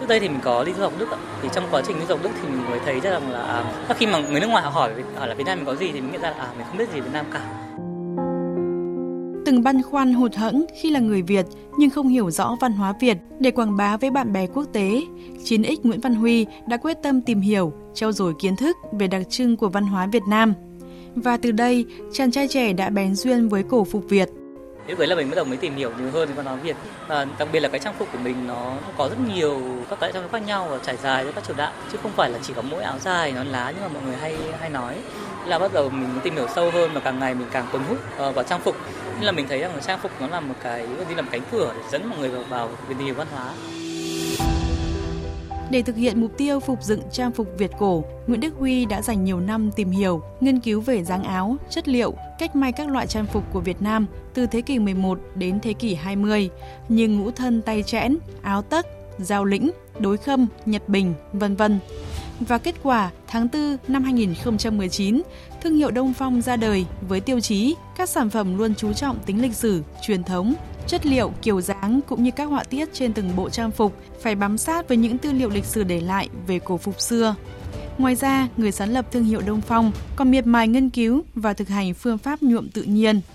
Trước đây thì mình có đi du học Đức ạ. Thì trong quá trình đi du học Đức thì mình mới thấy rằng là à, à, khi mà người nước ngoài họ hỏi hỏi là Việt Nam mình có gì thì mình nghĩ ra là à mình không biết gì Việt Nam cả. Từng băn khoăn hụt hẫng khi là người Việt nhưng không hiểu rõ văn hóa Việt để quảng bá với bạn bè quốc tế, chiến ích Nguyễn Văn Huy đã quyết tâm tìm hiểu, trau dồi kiến thức về đặc trưng của văn hóa Việt Nam. Và từ đây, chàng trai trẻ đã bén duyên với cổ phục Việt – lúc đấy là mình bắt đầu mới tìm hiểu nhiều hơn về văn hóa Việt. Và đặc biệt là cái trang phục của mình nó có rất nhiều các cái trang phục khác nhau và trải dài với các triều đại, chứ không phải là chỉ có mỗi áo dài nón lá nhưng mà mọi người hay hay nói. Là bắt đầu mình tìm hiểu sâu hơn và càng ngày mình càng cuốn hút ờ, vào trang phục. Nên là mình thấy rằng là trang phục nó là một cái như là một cánh cửa để dẫn mọi người vào vào tìm hiểu văn hóa để thực hiện mục tiêu phục dựng trang phục Việt cổ, Nguyễn Đức Huy đã dành nhiều năm tìm hiểu, nghiên cứu về dáng áo, chất liệu, cách may các loại trang phục của Việt Nam từ thế kỷ 11 đến thế kỷ 20 như ngũ thân tay chẽn, áo tất, giao lĩnh, đối khâm, nhật bình, vân vân. Và kết quả, tháng 4 năm 2019, thương hiệu Đông Phong ra đời với tiêu chí các sản phẩm luôn chú trọng tính lịch sử, truyền thống, chất liệu, kiểu dáng cũng như các họa tiết trên từng bộ trang phục phải bám sát với những tư liệu lịch sử để lại về cổ phục xưa. Ngoài ra, người sáng lập thương hiệu Đông Phong còn miệt mài nghiên cứu và thực hành phương pháp nhuộm tự nhiên –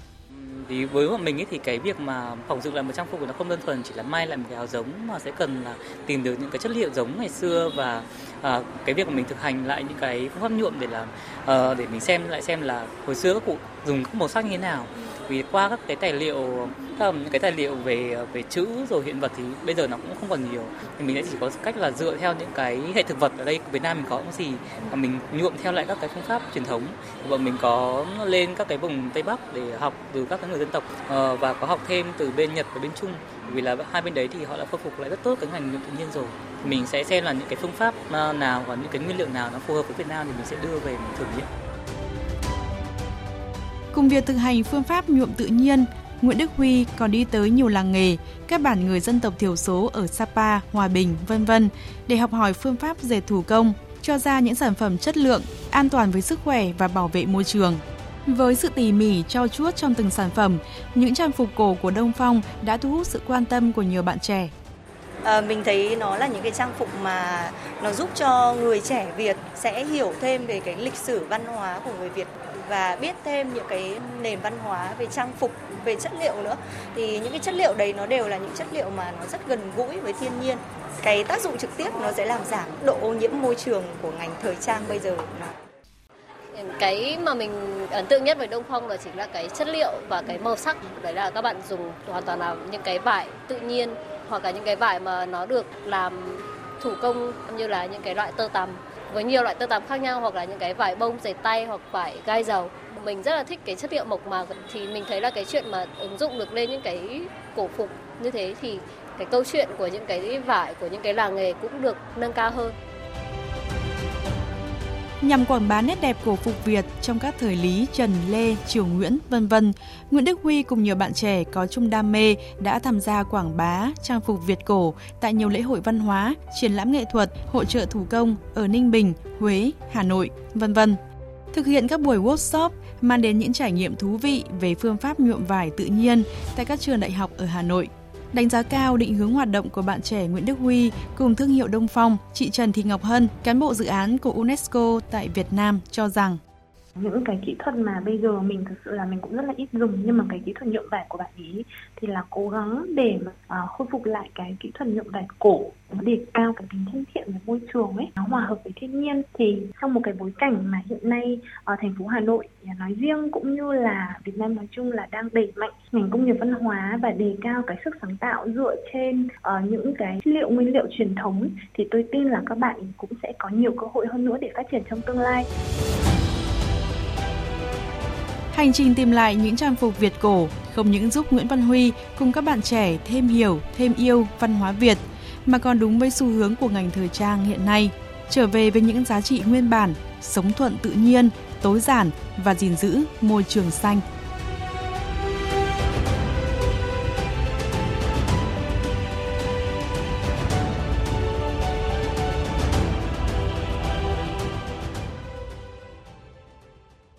thì với bọn mình ấy thì cái việc mà phỏng dựng lại một trang phục nó không đơn thuần chỉ là may lại một cái áo giống mà sẽ cần là tìm được những cái chất liệu giống ngày xưa và à, cái việc mà mình thực hành lại những cái phương pháp nhuộm để làm uh, ờ, để mình xem lại xem là hồi xưa các cụ dùng các màu sắc như thế nào vì qua các cái tài liệu các cái tài liệu về về chữ rồi hiện vật thì bây giờ nó cũng không còn nhiều. Thì mình sẽ chỉ có cách là dựa theo những cái hệ thực vật ở đây, Việt Nam mình có cái gì và mình nhuộm theo lại các cái phương pháp truyền thống. Và mình có lên các cái vùng Tây Bắc để học từ các cái người dân tộc ờ, và có học thêm từ bên Nhật và bên Trung. Vì là hai bên đấy thì họ đã khôi phục lại rất tốt cái ngành nhuộm tự nhiên rồi. Mình sẽ xem là những cái phương pháp ờ, nào và những cái nguyên liệu nào nó phù hợp với Việt Nam thì mình sẽ đưa về mình thử nghiệm. Cùng việc thực hành phương pháp nhuộm tự nhiên, Nguyễn Đức Huy còn đi tới nhiều làng nghề, các bản người dân tộc thiểu số ở Sapa, Hòa Bình, vân vân để học hỏi phương pháp dệt thủ công, cho ra những sản phẩm chất lượng, an toàn với sức khỏe và bảo vệ môi trường. Với sự tỉ mỉ trau chuốt trong từng sản phẩm, những trang phục cổ của Đông Phong đã thu hút sự quan tâm của nhiều bạn trẻ. À, mình thấy nó là những cái trang phục mà nó giúp cho người trẻ Việt sẽ hiểu thêm về cái lịch sử văn hóa của người Việt và biết thêm những cái nền văn hóa về trang phục, về chất liệu nữa. Thì những cái chất liệu đấy nó đều là những chất liệu mà nó rất gần gũi với thiên nhiên. Cái tác dụng trực tiếp nó sẽ làm giảm độ ô nhiễm môi trường của ngành thời trang bây giờ. Cái mà mình ấn tượng nhất với Đông Phong là chính là cái chất liệu và cái màu sắc. Đấy là các bạn dùng hoàn toàn là những cái vải tự nhiên hoặc là những cái vải mà nó được làm thủ công như là những cái loại tơ tằm với nhiều loại tơ tằm khác nhau, hoặc là những cái vải bông dệt tay hoặc vải gai dầu. Mình rất là thích cái chất liệu mộc mạc, thì mình thấy là cái chuyện mà ứng dụng được lên những cái cổ phục như thế thì cái câu chuyện của những cái vải của những cái làng nghề cũng được nâng cao hơn nhằm quảng bá nét đẹp cổ phục Việt trong các thời Lý, Trần, Lê, Triều Nguyễn, vân vân. Nguyễn Đức Huy cùng nhiều bạn trẻ có chung đam mê đã tham gia quảng bá trang phục Việt cổ tại nhiều lễ hội văn hóa, triển lãm nghệ thuật, hội trợ thủ công ở Ninh Bình, Huế, Hà Nội, vân vân. Thực hiện các buổi workshop mang đến những trải nghiệm thú vị về phương pháp nhuộm vải tự nhiên tại các trường đại học ở Hà Nội. Đánh giá cao định hướng hoạt động của bạn trẻ Nguyễn Đức Huy cùng thương hiệu Đông Phong, chị Trần Thị Ngọc Hân, cán bộ dự án của UNESCO tại Việt Nam cho rằng những cái kỹ thuật mà bây giờ mình thực sự là mình cũng rất là ít dùng nhưng mà cái kỹ thuật nhuộm vải của bạn ý thì là cố gắng để mà uh, khôi phục lại cái kỹ thuật nhuộm vải cổ để cao cái tính thân thiện với môi trường ấy nó hòa hợp với thiên nhiên thì trong một cái bối cảnh mà hiện nay ở thành phố Hà Nội nói riêng cũng như là Việt Nam nói chung là đang đẩy mạnh ngành công nghiệp văn hóa và đề cao cái sức sáng tạo dựa trên uh, những cái liệu nguyên liệu truyền thống thì tôi tin là các bạn cũng sẽ có nhiều cơ hội hơn nữa để phát triển trong tương lai. Hành trình tìm lại những trang phục Việt cổ không những giúp Nguyễn Văn Huy cùng các bạn trẻ thêm hiểu, thêm yêu văn hóa Việt, mà còn đúng với xu hướng của ngành thời trang hiện nay, trở về với những giá trị nguyên bản, sống thuận tự nhiên, tối giản và gìn giữ môi trường xanh.